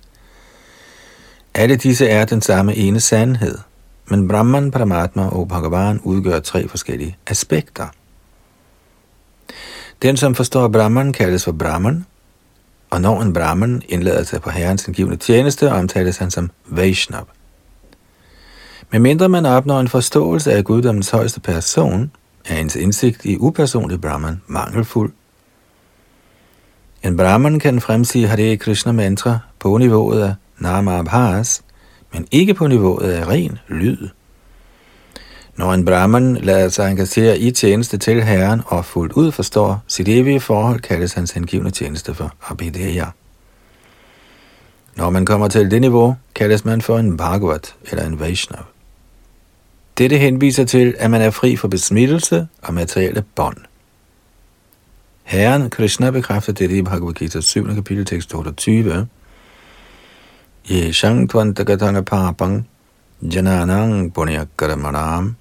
Alle disse er den samme ene sandhed, men Brahman, Paramatma og Bhagavan udgør tre forskellige aspekter. Den, som forstår Brahman, kaldes for Brahman, og når en Brahman indlader sig på herrens indgivende tjeneste, omtales han som Vaishnav. Men mindre man opnår en forståelse af guddommens højeste person, er ens indsigt i upersonlig Brahman mangelfuld en brahman kan fremsige Hare Krishna mantra på niveauet af Nama Abhas, men ikke på niveauet af ren lyd. Når en brahman lader sig engagere i tjeneste til Herren og fuldt ud forstår sit evige forhold, kaldes hans hengivne tjeneste for Abhideya. Når man kommer til det niveau, kaldes man for en Bhagavat eller en Vaishnav. Dette henviser til, at man er fri for besmittelse og materielle bånd. Herren Krishna bekræfter dette i Bhagavad Gita 7. kapitel tekst 28. Ye shang tvantagatana papang jananang punyakaramanam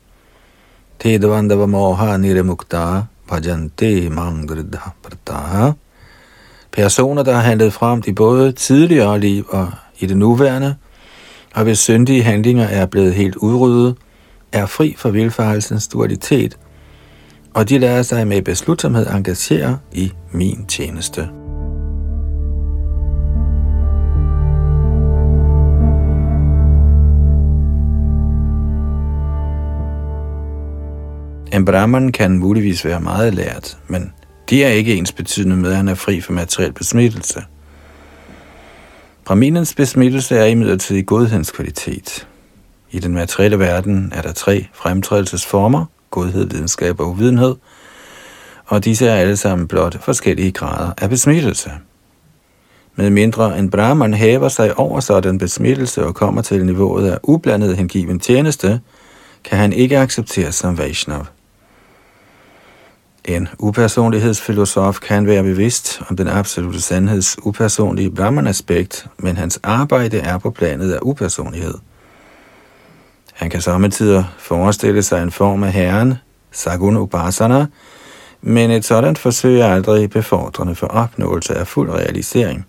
tedvandava moha niremukta bhajante mangridha prataha Personer, der har handlet frem i både tidligere liv og i det nuværende, og hvis syndige handlinger er blevet helt udryddet, er fri for vilfarelsens dualitet, og de lader sig med beslutsomhed engagere i min tjeneste. En brahman kan muligvis være meget lært, men det er ikke ens betydende med, at han er fri for materiel besmittelse. Brahminens besmittelse er imidlertid godhedens kvalitet. I den materielle verden er der tre fremtrædelsesformer, godhed, videnskab og uvidenhed, og disse er alle sammen blot forskellige grader af besmittelse. Med mindre en Brahman hæver sig over sådan besmittelse og kommer til niveauet af ublandet hengiven tjeneste, kan han ikke accepteres som Vaishnav. En upersonlighedsfilosof kan være bevidst om den absolute sandheds upersonlige Brahman-aspekt, men hans arbejde er på planet af upersonlighed. Han kan samtidig forestille sig en form af herren, Sagun Upasana, men et sådan forsøg er aldrig befordrende for opnåelse af fuld realisering.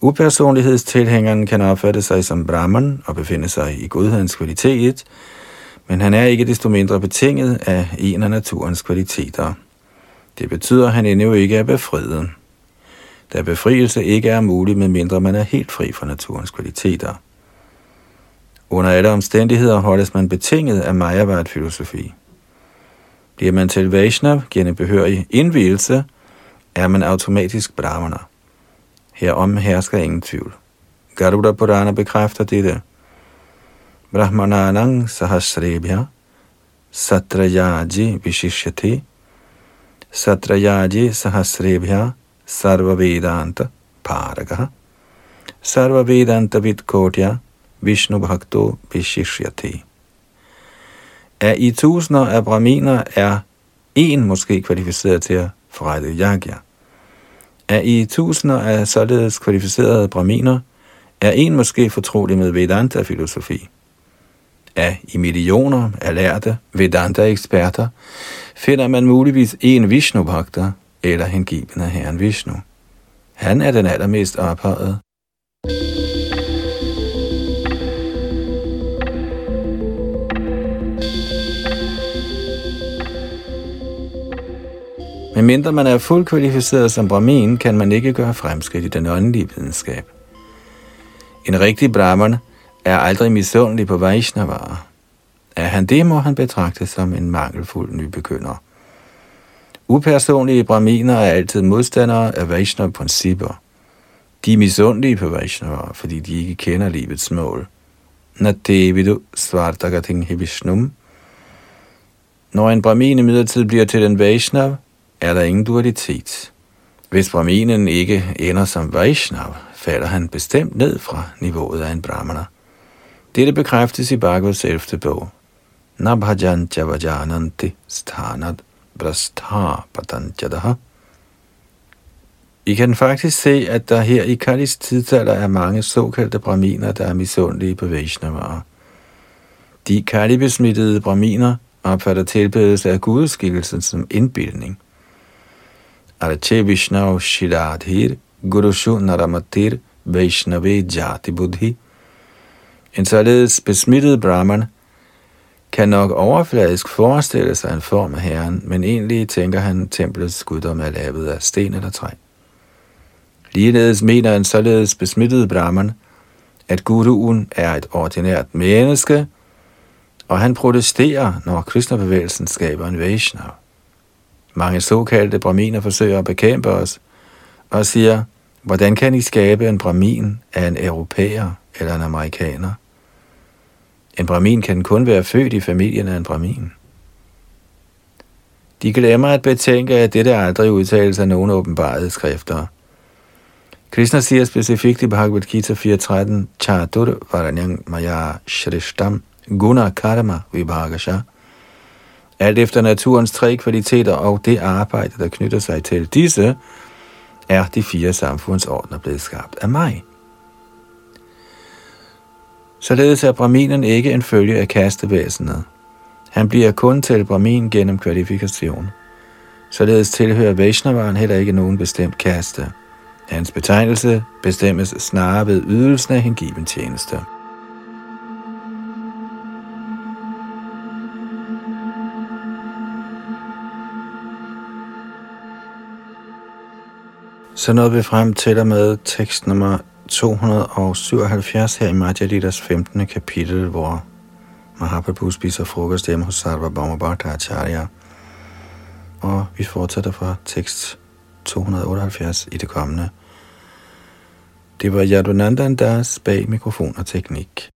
Upersonlighedstilhængeren kan opfatte sig som Brahman og befinde sig i godhedens kvalitet, men han er ikke desto mindre betinget af en af naturens kvaliteter. Det betyder, at han endnu ikke er befriet. Da befrielse ikke er mulig, medmindre man er helt fri fra naturens kvaliteter. Under alle omstændigheder holdes man betinget af Majavad-filosofi. Bliver man til Vaishnav gennem behørig indvielse, er man automatisk brahmaner. Herom hersker ingen tvivl. Garuda Purana bekræfter dette. Brahmananang sahasrebhya satrayaji vishishyati satrayaji sahasrebhya sarva vedanta sarvavedanta sarva vedanta vidkotya Vishnu Bhakto Vishishyati. Af i tusinder af brahminer er en måske kvalificeret til at forrette yagya. Af i tusinder af således kvalificerede brahminer er en måske fortrolig med Vedanta-filosofi. Af i millioner af lærte Vedanta-eksperter finder man muligvis en Vishnu-bhakta eller hengiven af Herren Vishnu. Han er den allermest ophøjet. Men mindre man er fuldt kvalificeret som brahmin, kan man ikke gøre fremskridt i den åndelige videnskab. En rigtig brahman er aldrig misundelig på Vaishnavarer. Er han det, må han betragtes som en mangelfuld nybegynder. Upersonlige brahminer er altid modstandere af Vaishnav-principper. De er misundelige på Vaishnavarer, fordi de ikke kender livets mål. Nadevidu svartagating hivishnum. Når en brahmin imidlertid bliver til en Vaishnav, er der ingen dualitet. Hvis brahminen ikke ender som Vaishnav, falder han bestemt ned fra niveauet af en brahmana. Dette bekræftes i Bhagavats 11. bog. Nabhajan javajananti sthanat brastha patanjadaha. I kan faktisk se, at der her i Kalis tidsalder er mange såkaldte brahminer, der er misundelige på Vaishnavarer. De Kali-besmittede brahminer opfatter tilbedelse af gudskikkelsen som indbildning. Arche Vishnav Shiradhir Gurushu Naramatir Vaishnave Jati Buddhi. En således besmittet brahman kan nok overfladisk forestille sig en form af herren, men egentlig tænker han, templets guddom er lavet af sten eller træ. Ligeledes mener en således besmittet brahman, at guruen er et ordinært menneske, og han protesterer, når Krishna-bevægelsen skaber en Vaishnava. Mange såkaldte braminer forsøger at bekæmpe os og siger, hvordan kan I skabe en bramin af en europæer eller en amerikaner? En bramin kan kun være født i familien af en bramin. De glemmer at betænke, at dette aldrig udtales af nogen åbenbarede skrifter. Krishna siger specifikt i Bhagavad Gita 4.13, Chatur Varanyang Maya Shrishtam Guna Karma Vibhagasha – alt efter naturens tre kvaliteter og det arbejde, der knytter sig til disse, er de fire samfundsordner blevet skabt af mig. Således er Brahminen ikke en følge af kastevæsenet. Han bliver kun til Brahmin gennem kvalifikation. Således tilhører Vaishnavaren heller ikke nogen bestemt kaste. Hans betegnelse bestemmes snarere ved ydelsen af hengiven tjeneste. Så nåede vi frem til og med tekst nummer 277 her i Madhya Lidas 15. kapitel, hvor Mahaprabhu spiser frokost hjemme hos Sarva Bhattacharya. Og vi fortsætter fra tekst 278 i det kommende. Det var Yadunandan Das bag mikrofon og teknik.